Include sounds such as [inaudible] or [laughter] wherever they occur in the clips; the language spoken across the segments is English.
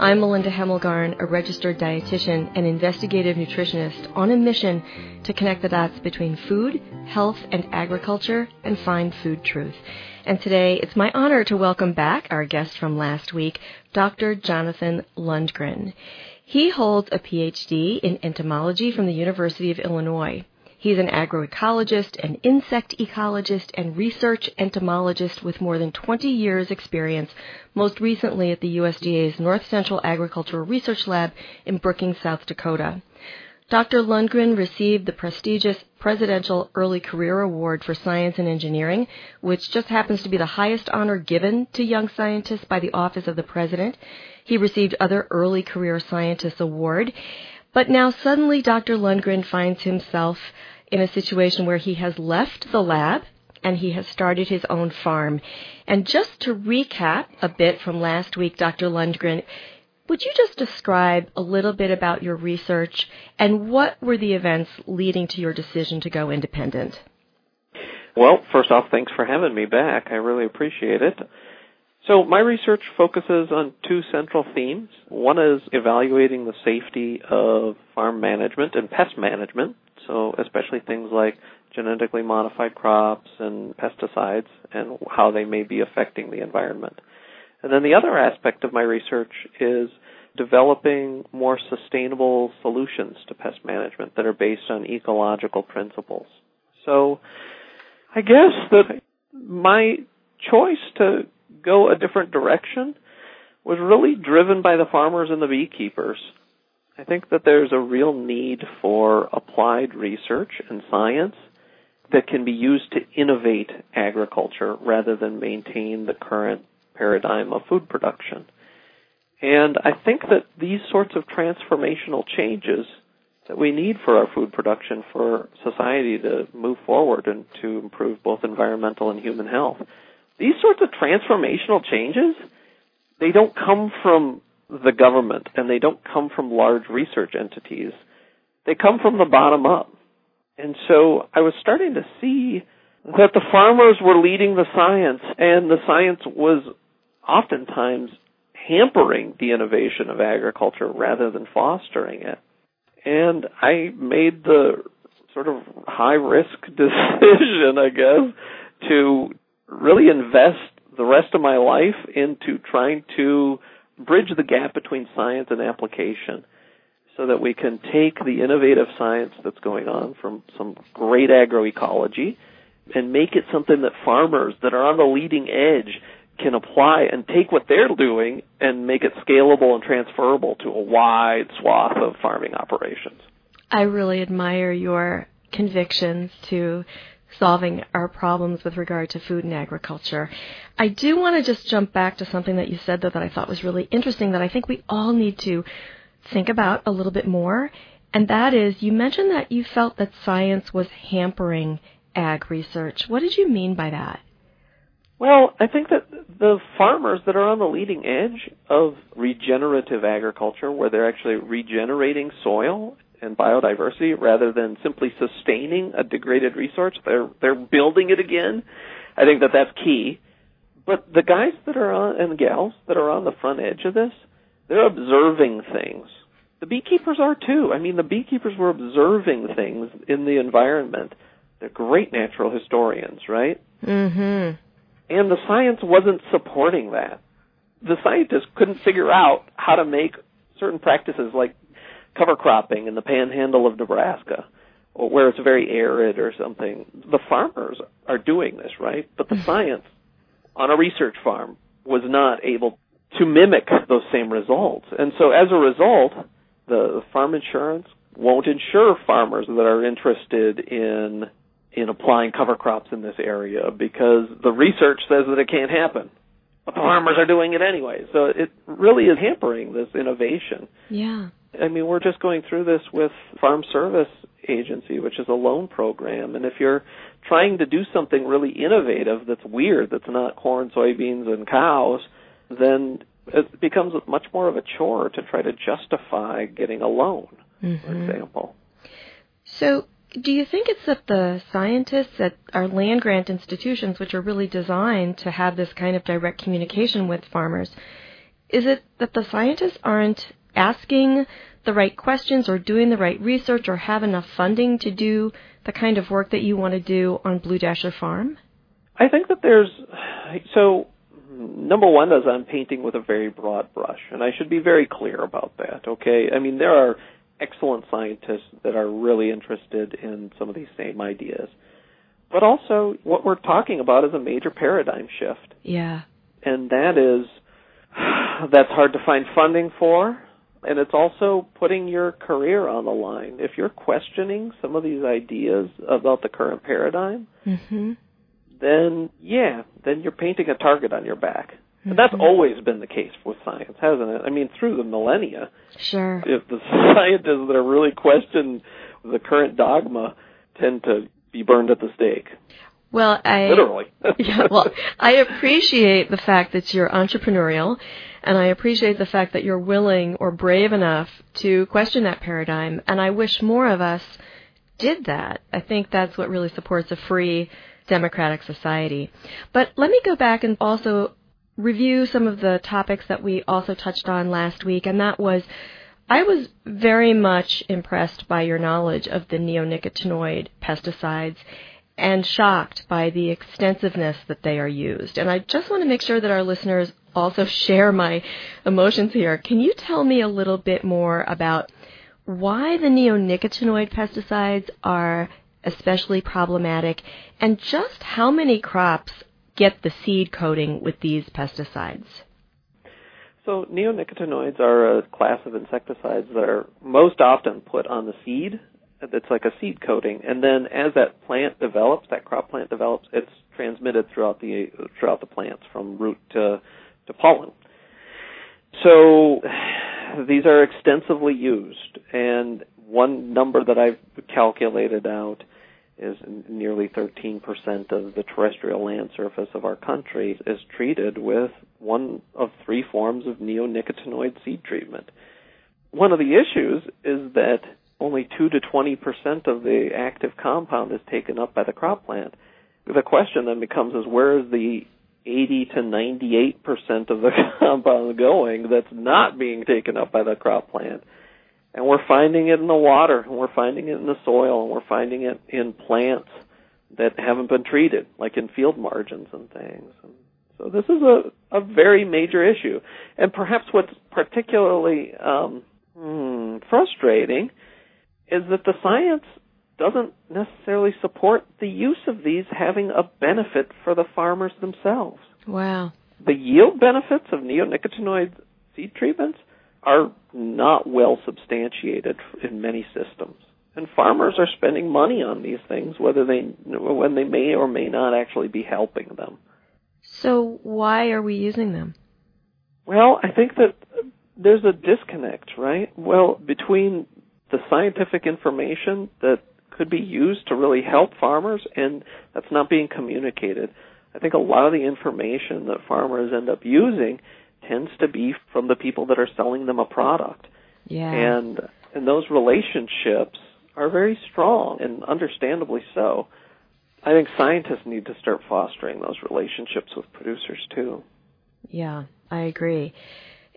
I'm Melinda Hemmelgarn, a registered dietitian and investigative nutritionist on a mission to connect the dots between food, health, and agriculture and find food truth. And today it's my honor to welcome back our guest from last week, Dr. Jonathan Lundgren. He holds a PhD in entomology from the University of Illinois. He's an agroecologist, an insect ecologist, and research entomologist with more than 20 years experience, most recently at the USDA's North Central Agricultural Research Lab in Brookings, South Dakota. Dr. Lundgren received the prestigious Presidential Early Career Award for Science and Engineering, which just happens to be the highest honor given to young scientists by the Office of the President. He received other Early Career Scientist Award. But now suddenly Dr. Lundgren finds himself in a situation where he has left the lab and he has started his own farm. And just to recap a bit from last week, Dr. Lundgren, would you just describe a little bit about your research and what were the events leading to your decision to go independent? Well, first off, thanks for having me back. I really appreciate it. So my research focuses on two central themes. One is evaluating the safety of farm management and pest management, so especially things like genetically modified crops and pesticides and how they may be affecting the environment. And then the other aspect of my research is developing more sustainable solutions to pest management that are based on ecological principles. So I guess that my choice to go a different direction was really driven by the farmers and the beekeepers. I think that there's a real need for applied research and science that can be used to innovate agriculture rather than maintain the current paradigm of food production. And I think that these sorts of transformational changes that we need for our food production for society to move forward and to improve both environmental and human health these sorts of transformational changes, they don't come from the government and they don't come from large research entities. They come from the bottom up. And so I was starting to see that the farmers were leading the science and the science was oftentimes hampering the innovation of agriculture rather than fostering it. And I made the sort of high risk [laughs] decision, I guess, to really invest the rest of my life into trying to bridge the gap between science and application so that we can take the innovative science that's going on from some great agroecology and make it something that farmers that are on the leading edge can apply and take what they're doing and make it scalable and transferable to a wide swath of farming operations. I really admire your convictions to solving our problems with regard to food and agriculture. I do want to just jump back to something that you said though that I thought was really interesting that I think we all need to think about a little bit more. And that is, you mentioned that you felt that science was hampering ag research. What did you mean by that? Well, I think that the farmers that are on the leading edge of regenerative agriculture, where they're actually regenerating soil and biodiversity rather than simply sustaining a degraded resource. They're they're building it again. I think that that's key. But the guys that are on and gals that are on the front edge of this, they're observing things. The beekeepers are too. I mean, the beekeepers were observing things in the environment. They're great natural historians, right? Mhm. And the science wasn't supporting that. The scientists couldn't figure out how to make certain practices like cover cropping in the panhandle of Nebraska, where it's very arid or something. The farmers are doing this, right? But the mm-hmm. science on a research farm was not able to mimic those same results. And so as a result, the farm insurance won't insure farmers that are interested in in applying cover crops in this area because the research says that it can't happen. But the farmers are doing it anyway. So it really is hampering this innovation. Yeah. I mean, we're just going through this with farm service agency, which is a loan program. And if you're trying to do something really innovative that's weird, that's not corn, soybeans, and cows, then it becomes much more of a chore to try to justify getting a loan, mm-hmm. for example. So, do you think it's that the scientists at our land grant institutions, which are really designed to have this kind of direct communication with farmers, is it that the scientists aren't asking the right questions or doing the right research or have enough funding to do the kind of work that you want to do on Blue Dasher Farm? I think that there's so number one is I'm painting with a very broad brush, and I should be very clear about that. Okay, I mean there are excellent scientists that are really interested in some of these same ideas, but also what we're talking about is a major paradigm shift. Yeah, and that is that's hard to find funding for and it's also putting your career on the line. If you're questioning some of these ideas about the current paradigm, mm-hmm. then yeah, then you're painting a target on your back. Mm-hmm. And that's mm-hmm. always been the case with science, hasn't it? I mean, through the millennia. Sure. If the [laughs] scientists that are really question the current dogma tend to be burned at the stake. Well, I literally. [laughs] yeah, well, I appreciate the fact that you're entrepreneurial and I appreciate the fact that you're willing or brave enough to question that paradigm. And I wish more of us did that. I think that's what really supports a free democratic society. But let me go back and also review some of the topics that we also touched on last week, and that was I was very much impressed by your knowledge of the neonicotinoid pesticides and shocked by the extensiveness that they are used. And I just want to make sure that our listeners also [laughs] share my emotions here. Can you tell me a little bit more about why the neonicotinoid pesticides are especially problematic and just how many crops get the seed coating with these pesticides? So neonicotinoids are a class of insecticides that are most often put on the seed. It's like a seed coating, and then as that plant develops, that crop plant develops, it's transmitted throughout the throughout the plants from root to to pollen. So these are extensively used, and one number that I've calculated out is nearly 13% of the terrestrial land surface of our country is treated with one of three forms of neonicotinoid seed treatment. One of the issues is that only 2 to 20% of the active compound is taken up by the crop plant. The question then becomes is where is the 80 to 98 percent of the [laughs] compound going that's not being taken up by the crop plant. And we're finding it in the water, and we're finding it in the soil, and we're finding it in plants that haven't been treated, like in field margins and things. And so this is a, a very major issue. And perhaps what's particularly um, hmm, frustrating is that the science doesn't necessarily support the use of these having a benefit for the farmers themselves. Wow. The yield benefits of neonicotinoid seed treatments are not well substantiated in many systems. And farmers are spending money on these things whether they when they may or may not actually be helping them. So why are we using them? Well, I think that there's a disconnect, right? Well, between the scientific information that could be used to really help farmers, and that's not being communicated. I think a lot of the information that farmers end up using tends to be from the people that are selling them a product. Yeah. And and those relationships are very strong and understandably so. I think scientists need to start fostering those relationships with producers too. Yeah, I agree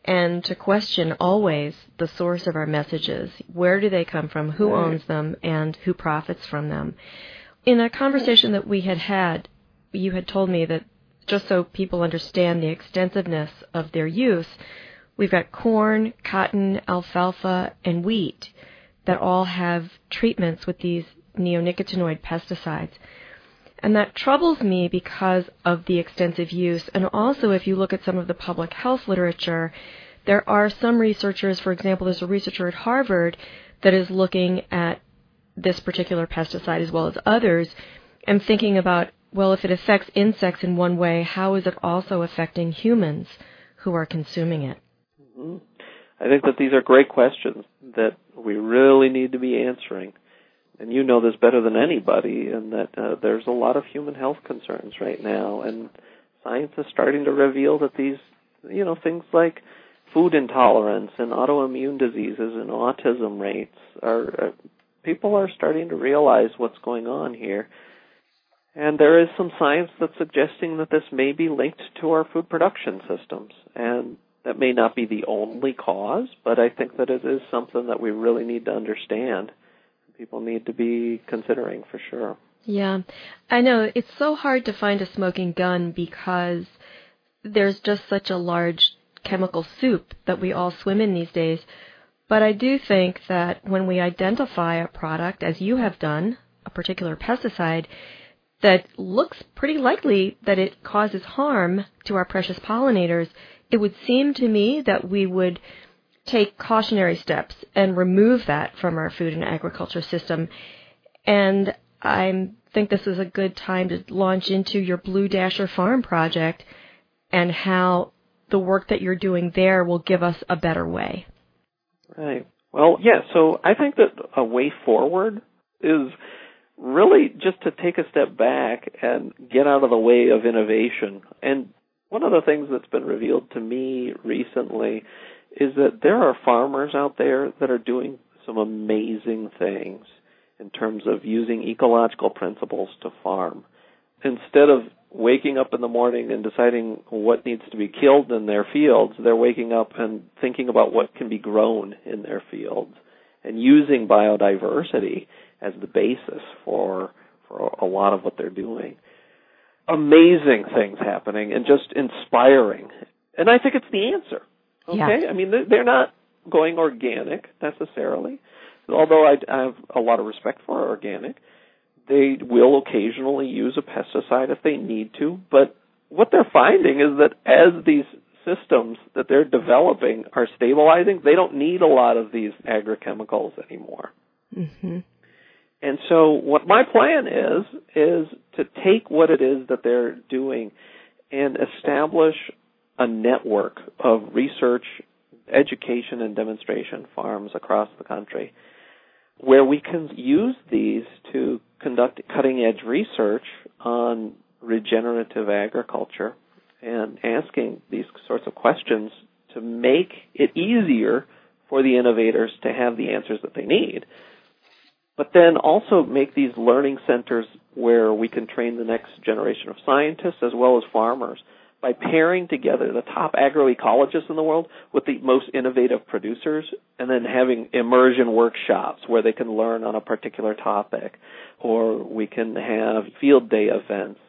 and to question always the source of our messages. Where do they come from? Who owns them? And who profits from them? In a conversation that we had had, you had told me that just so people understand the extensiveness of their use, we've got corn, cotton, alfalfa, and wheat that all have treatments with these neonicotinoid pesticides. And that troubles me because of the extensive use. And also, if you look at some of the public health literature, there are some researchers, for example, there's a researcher at Harvard that is looking at this particular pesticide as well as others and thinking about, well, if it affects insects in one way, how is it also affecting humans who are consuming it? Mm-hmm. I think that these are great questions that we really need to be answering and you know this better than anybody, and that uh, there's a lot of human health concerns right now, and science is starting to reveal that these, you know, things like food intolerance and autoimmune diseases and autism rates are uh, people are starting to realize what's going on here. And there is some science that's suggesting that this may be linked to our food production systems. And that may not be the only cause, but I think that it is something that we really need to understand. People need to be considering for sure. Yeah. I know it's so hard to find a smoking gun because there's just such a large chemical soup that we all swim in these days. But I do think that when we identify a product, as you have done, a particular pesticide, that looks pretty likely that it causes harm to our precious pollinators, it would seem to me that we would take cautionary steps and remove that from our food and agriculture system. And I think this is a good time to launch into your Blue Dasher Farm project and how the work that you're doing there will give us a better way. Right. Well, yeah, so I think that a way forward is really just to take a step back and get out of the way of innovation. And one of the things that's been revealed to me recently is that there are farmers out there that are doing some amazing things in terms of using ecological principles to farm. Instead of waking up in the morning and deciding what needs to be killed in their fields, they're waking up and thinking about what can be grown in their fields and using biodiversity as the basis for for a lot of what they're doing. Amazing things happening and just inspiring. And I think it's the answer. Okay? Yeah. I mean they're not going organic necessarily. Although I, I have a lot of respect for organic, they will occasionally use a pesticide if they need to, but what they're finding is that as these systems that they're developing are stabilizing, they don't need a lot of these agrochemicals anymore. Mm-hmm. And so what my plan is, is to take what it is that they're doing and establish a network of research, education, and demonstration farms across the country where we can use these to conduct cutting edge research on regenerative agriculture and asking these sorts of questions to make it easier for the innovators to have the answers that they need. But then also make these learning centers where we can train the next generation of scientists as well as farmers by pairing together the top agroecologists in the world with the most innovative producers and then having immersion workshops where they can learn on a particular topic or we can have field day events.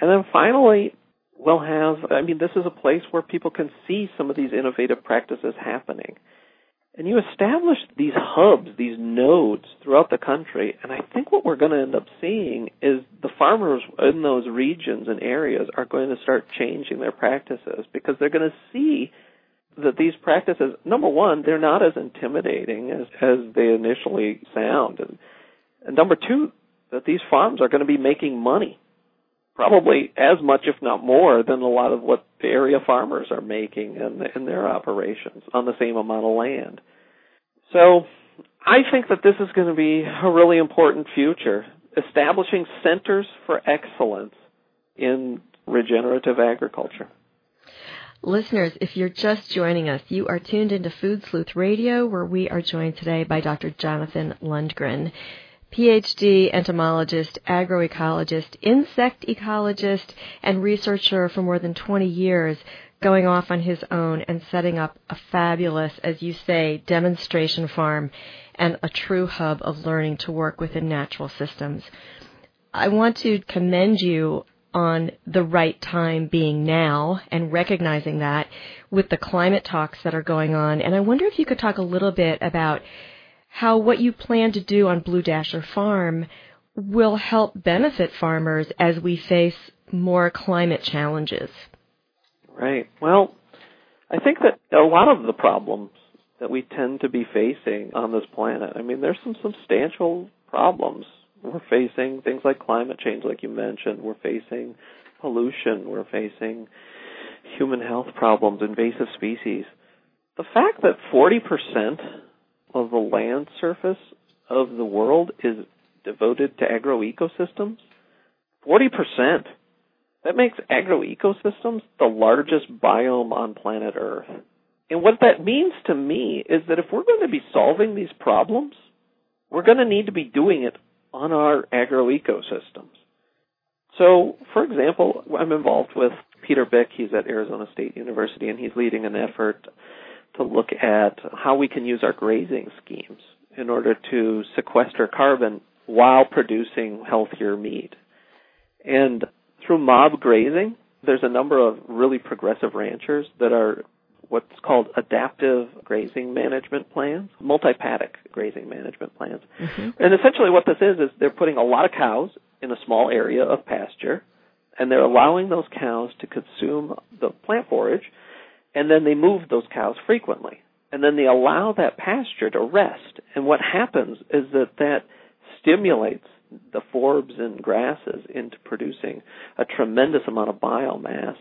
And then finally, we'll have, I mean, this is a place where people can see some of these innovative practices happening. And you establish these hubs, these nodes throughout the country, and I think what we're going to end up seeing is the farmers in those regions and areas are going to start changing their practices because they're going to see that these practices, number one, they're not as intimidating as, as they initially sound. And, and number two, that these farms are going to be making money. Probably as much, if not more, than a lot of what the area farmers are making in, in their operations on the same amount of land. So I think that this is going to be a really important future, establishing centers for excellence in regenerative agriculture. Listeners, if you're just joining us, you are tuned into Food Sleuth Radio, where we are joined today by Dr. Jonathan Lundgren. PhD entomologist, agroecologist, insect ecologist, and researcher for more than 20 years, going off on his own and setting up a fabulous, as you say, demonstration farm and a true hub of learning to work within natural systems. I want to commend you on the right time being now and recognizing that with the climate talks that are going on. And I wonder if you could talk a little bit about how what you plan to do on Blue Dasher Farm will help benefit farmers as we face more climate challenges. Right. Well, I think that a lot of the problems that we tend to be facing on this planet, I mean, there's some substantial problems. We're facing things like climate change, like you mentioned. We're facing pollution. We're facing human health problems, invasive species. The fact that 40% of the land surface of the world is devoted to agroecosystems. 40%. That makes agroecosystems the largest biome on planet Earth. And what that means to me is that if we're going to be solving these problems, we're going to need to be doing it on our agroecosystems. So, for example, I'm involved with Peter Byck. He's at Arizona State University, and he's leading an effort to look at how we can use our grazing schemes in order to sequester carbon while producing healthier meat. And through mob grazing, there's a number of really progressive ranchers that are what's called adaptive grazing management plans, multi-paddock grazing management plans. Mm-hmm. And essentially what this is, is they're putting a lot of cows in a small area of pasture, and they're allowing those cows to consume the plant forage, and then they move those cows frequently. And then they allow that pasture to rest. And what happens is that that stimulates the forbs and grasses into producing a tremendous amount of biomass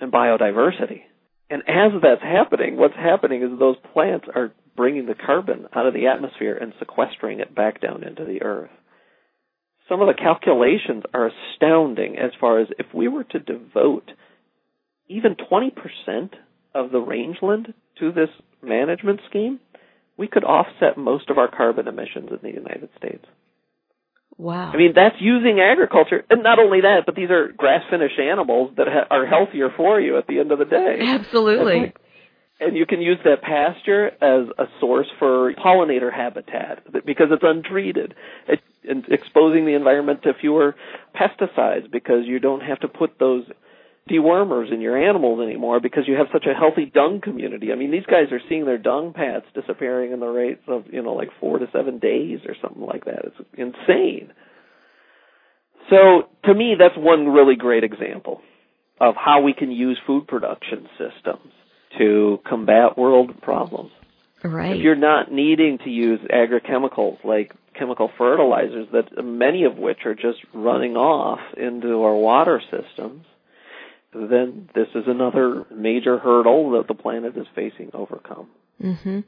and biodiversity. And as that's happening, what's happening is those plants are bringing the carbon out of the atmosphere and sequestering it back down into the earth. Some of the calculations are astounding as far as if we were to devote even 20% of the rangeland to this management scheme, we could offset most of our carbon emissions in the United States. Wow. I mean, that's using agriculture. And not only that, but these are grass finished animals that ha- are healthier for you at the end of the day. Absolutely. And you can use that pasture as a source for pollinator habitat because it's untreated. It, and exposing the environment to fewer pesticides because you don't have to put those dewormers in your animals anymore because you have such a healthy dung community. I mean, these guys are seeing their dung paths disappearing in the rates of, you know, like four to seven days or something like that. It's insane. So to me, that's one really great example of how we can use food production systems to combat world problems. Right. If you're not needing to use agrochemicals like chemical fertilizers that many of which are just running off into our water systems, then this is another major hurdle that the planet is facing overcome. Mm-hmm.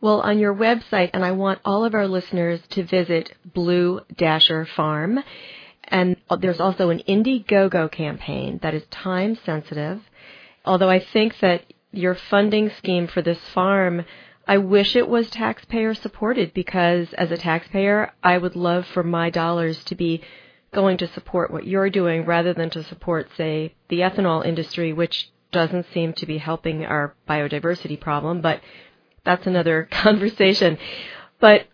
Well, on your website, and I want all of our listeners to visit Blue Dasher Farm, and there's also an Indiegogo campaign that is time sensitive. Although I think that your funding scheme for this farm, I wish it was taxpayer supported because as a taxpayer, I would love for my dollars to be going to support what you're doing rather than to support, say, the ethanol industry, which doesn't seem to be helping our biodiversity problem, but that's another [laughs] conversation. But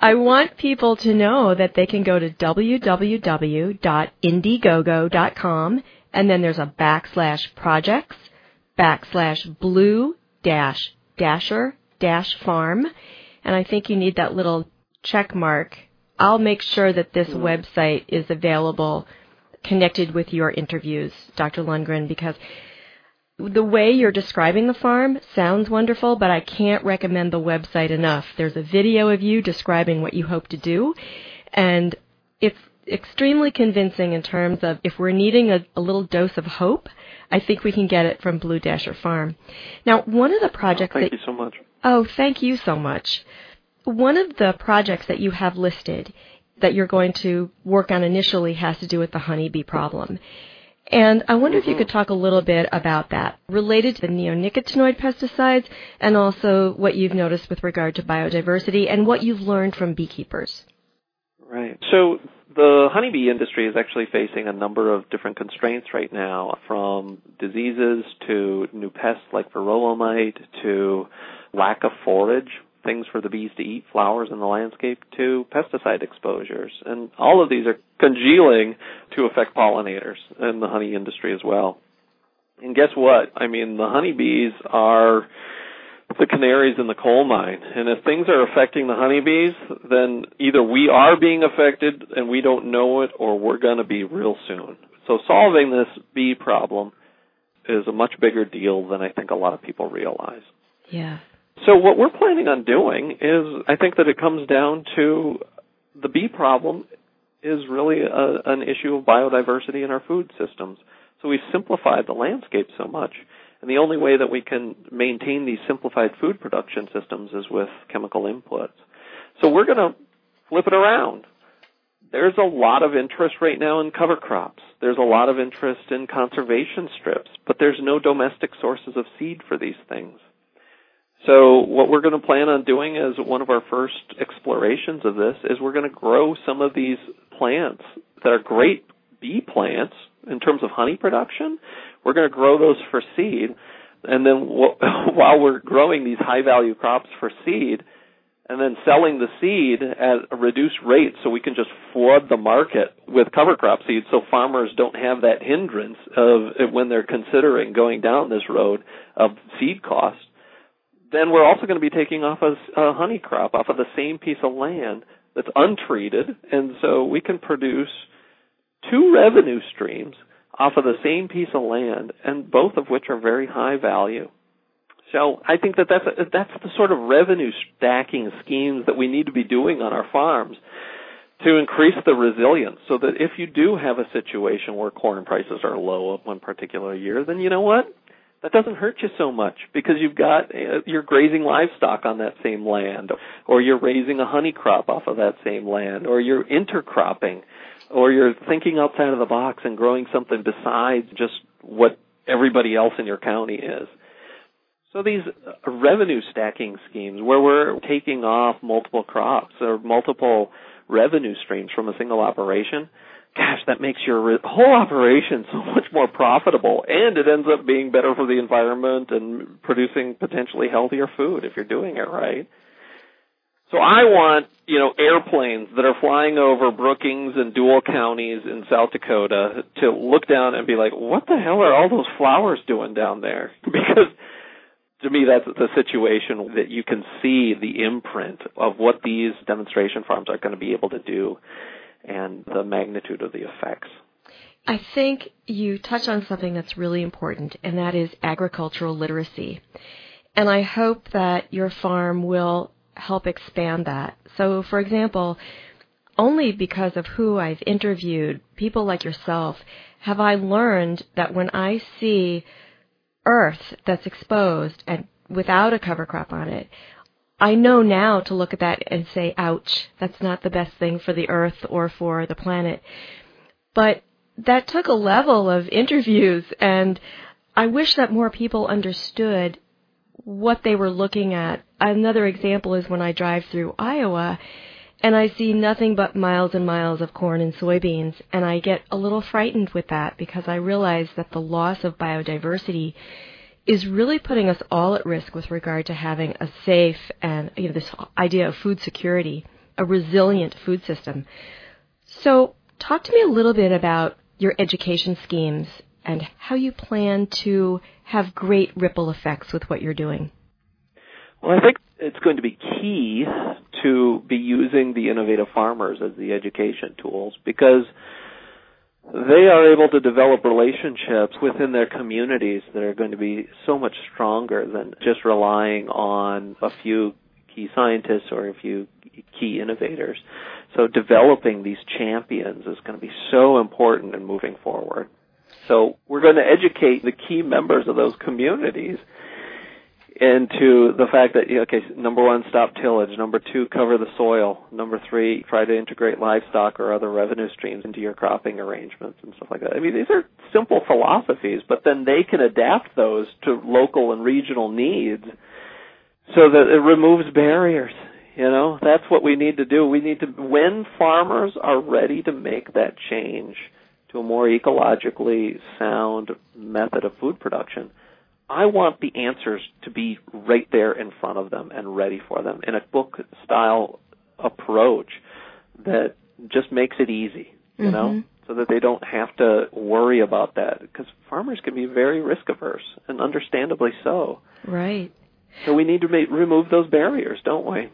I want people to know that they can go to www.indiegogo.com and then there's a backslash projects backslash blue dash dasher dash farm. And I think you need that little check mark I'll make sure that this mm-hmm. website is available connected with your interviews, Dr. Lundgren, because the way you're describing the farm sounds wonderful, but I can't recommend the website enough. There's a video of you describing what you hope to do, and it's extremely convincing in terms of if we're needing a, a little dose of hope, I think we can get it from Blue Dasher Farm. Now, one of the projects oh, thank that, you so much. Oh, thank you so much. One of the projects that you have listed that you're going to work on initially has to do with the honeybee problem. And I wonder if you mm-hmm. could talk a little bit about that, related to the neonicotinoid pesticides and also what you've noticed with regard to biodiversity and what you've learned from beekeepers. Right. So the honeybee industry is actually facing a number of different constraints right now, from diseases to new pests like varroa mite to lack of forage things for the bees to eat, flowers in the landscape, to pesticide exposures. And all of these are congealing to affect pollinators and the honey industry as well. And guess what? I mean, the honeybees are the canaries in the coal mine. And if things are affecting the honeybees, then either we are being affected and we don't know it or we're going to be real soon. So solving this bee problem is a much bigger deal than I think a lot of people realize. Yeah. So what we're planning on doing is, I think that it comes down to the bee problem is really a, an issue of biodiversity in our food systems. So we've simplified the landscape so much, and the only way that we can maintain these simplified food production systems is with chemical inputs. So we're going to flip it around. There's a lot of interest right now in cover crops. There's a lot of interest in conservation strips, but there's no domestic sources of seed for these things. So what we're going to plan on doing as one of our first explorations of this is we're going to grow some of these plants that are great bee plants in terms of honey production. We're going to grow those for seed. And then [laughs] while we're growing these high value crops for seed, and then selling the seed at a reduced rate so we can just flood the market with cover crop seed so farmers don't have that hindrance of when they're considering going down this road of seed costs then we're also going to be taking off a, a honey crop off of the same piece of land that's untreated, and so we can produce two revenue streams off of the same piece of land, and both of which are very high value. So I think that that's a, that's the sort of revenue stacking schemes that we need to be doing on our farms to increase the resilience so that if you do have a situation where corn prices are low one particular year, then you know what? That doesn't hurt you so much because you've got uh, you're grazing livestock on that same land or you're raising a honey crop off of that same land or you're intercropping or you're thinking outside of the box and growing something besides just what everybody else in your county is. So these uh, revenue stacking schemes where we're taking off multiple crops or multiple revenue streams from a single operation gosh, that makes your whole operation so [laughs] much more profitable, and it ends up being better for the environment and producing potentially healthier food if you're doing it right. So I want, you know, airplanes that are flying over Brookings and Deuel counties in South Dakota to look down and be like, what the hell are all those flowers doing down there? [laughs] Because to me, that's the situation that you can see the imprint of what these demonstration farms are going to be able to do and the magnitude of the effects. I think you touch on something that's really important, and that is agricultural literacy. And I hope that your farm will help expand that. So, for example, only because of who I've interviewed, people like yourself, have I learned that when I see earth that's exposed and without a cover crop on it, I know now to look at that and say, ouch, that's not the best thing for the earth or for the planet. But that took a level of interviews and I wish that more people understood what they were looking at. Another example is when I drive through Iowa and I see nothing but miles and miles of corn and soybeans and I get a little frightened with that because I realize that the loss of biodiversity is really putting us all at risk with regard to having a safe and you know this idea of food security, a resilient food system. So, talk to me a little bit about your education schemes and how you plan to have great ripple effects with what you're doing. Well, I think it's going to be key to be using the innovative farmers as the education tools because they are able to develop relationships within their communities that are going to be so much stronger than just relying on a few key scientists or a few key innovators. So developing these champions is going to be so important in moving forward. So we're going to educate the key members of those communities into the fact that okay, number one, stop tillage. Number two, cover the soil. Number three, try to integrate livestock or other revenue streams into your cropping arrangements and stuff like that. I mean, these are simple philosophies, but then they can adapt those to local and regional needs so that it removes barriers. You know, that's what we need to do. We need to, when farmers are ready to make that change to a more ecologically sound method of food production, I want the answers to be right there in front of them and ready for them in a book style approach that just makes it easy, you mm-hmm. know, so that they don't have to worry about that because farmers can be very risk averse and understandably so. Right. So we need to make, remove those barriers, don't we?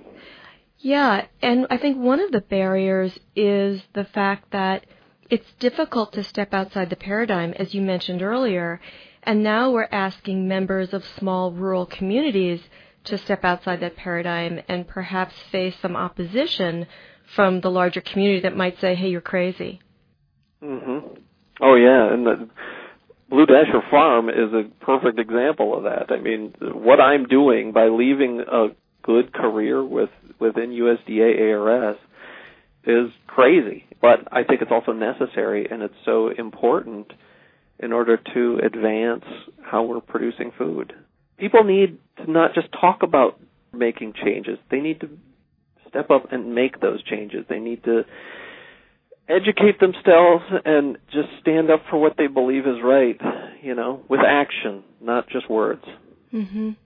Yeah, and I think one of the barriers is the fact that it's difficult to step outside the paradigm, as you mentioned earlier. And now we're asking members of small rural communities to step outside that paradigm and perhaps face some opposition from the larger community that might say, "Hey, you're crazy." Mhm. Oh yeah, and the Blue Dasher Farm is a perfect example of that. I mean, what I'm doing by leaving a good career with within USDA ARS is crazy, but I think it's also necessary and it's so important in order to advance how we're producing food. People need to not just talk about making changes. They need to step up and make those changes. They need to educate themselves and just stand up for what they believe is right, you know, with action, not just words. Mhm.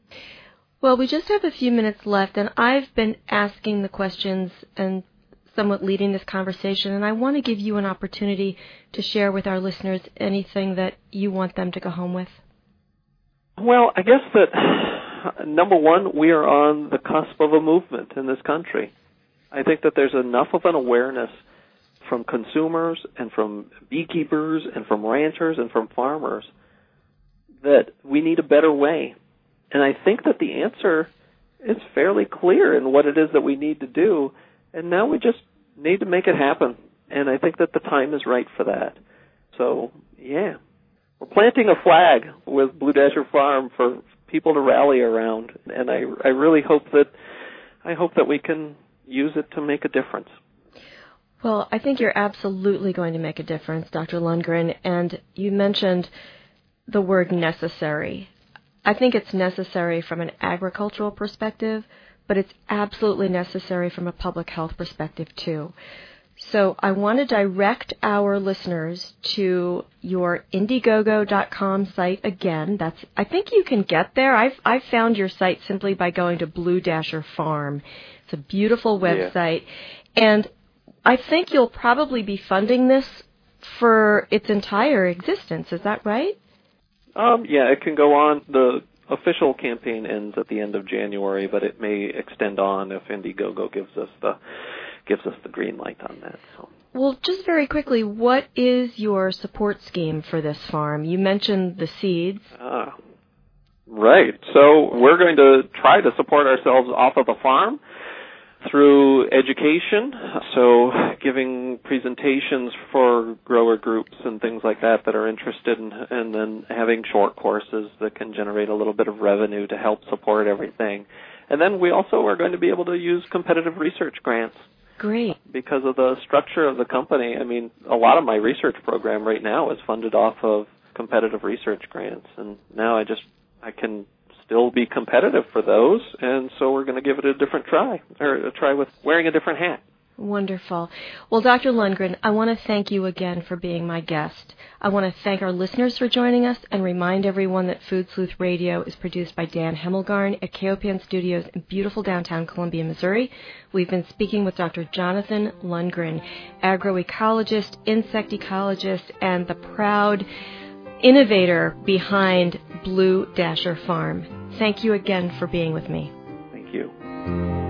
Well, we just have a few minutes left and I've been asking the questions and somewhat leading this conversation and I want to give you an opportunity to share with our listeners anything that you want them to go home with. Well, I guess that number one, we are on the cusp of a movement in this country. I think that there's enough of an awareness from consumers and from beekeepers and from ranchers and from farmers that we need a better way. And I think that the answer is fairly clear in what it is that we need to do. And now we just need to make it happen. And I think that the time is right for that. So, yeah. We're planting a flag with Blue Dasher Farm for people to rally around. And I, I really hope that, I hope that we can use it to make a difference. Well, I think you're absolutely going to make a difference, Dr. Lundgren. And you mentioned the word necessary. I think it's necessary from an agricultural perspective, but it's absolutely necessary from a public health perspective too. So I want to direct our listeners to your Indiegogo.com site again. That's I think you can get there. I've I've found your site simply by going to Blue Dasher Farm. It's a beautiful website. Yeah. And I think you'll probably be funding this for its entire existence. Is that right? Um, yeah, it can go on. The official campaign ends at the end of January, but it may extend on if Indiegogo gives us the gives us the green light on that. So. Well, just very quickly, what is your support scheme for this farm? You mentioned the seeds. Ah, right. So we're going to try to support ourselves off of the farm through education, so giving presentations for grower groups and things like that that are interested in, and then having short courses that can generate a little bit of revenue to help support everything. And then we also are going to be able to use competitive research grants. Great. Because of the structure of the company, I mean, a lot of my research program right now is funded off of competitive research grants, and now I just I can still be competitive for those, and so we're going to give it a different try, or a try with wearing a different hat. Wonderful. Well, Dr. Lundgren, I want to thank you again for being my guest. I want to thank our listeners for joining us and remind everyone that Food Sleuth Radio is produced by Dan Hemmelgarn at KOPN Studios in beautiful downtown Columbia, Missouri. We've been speaking with Dr. Jonathan Lundgren, agroecologist, insect ecologist, and the proud innovator behind Blue Dasher Farm. Thank you again for being with me. Thank you.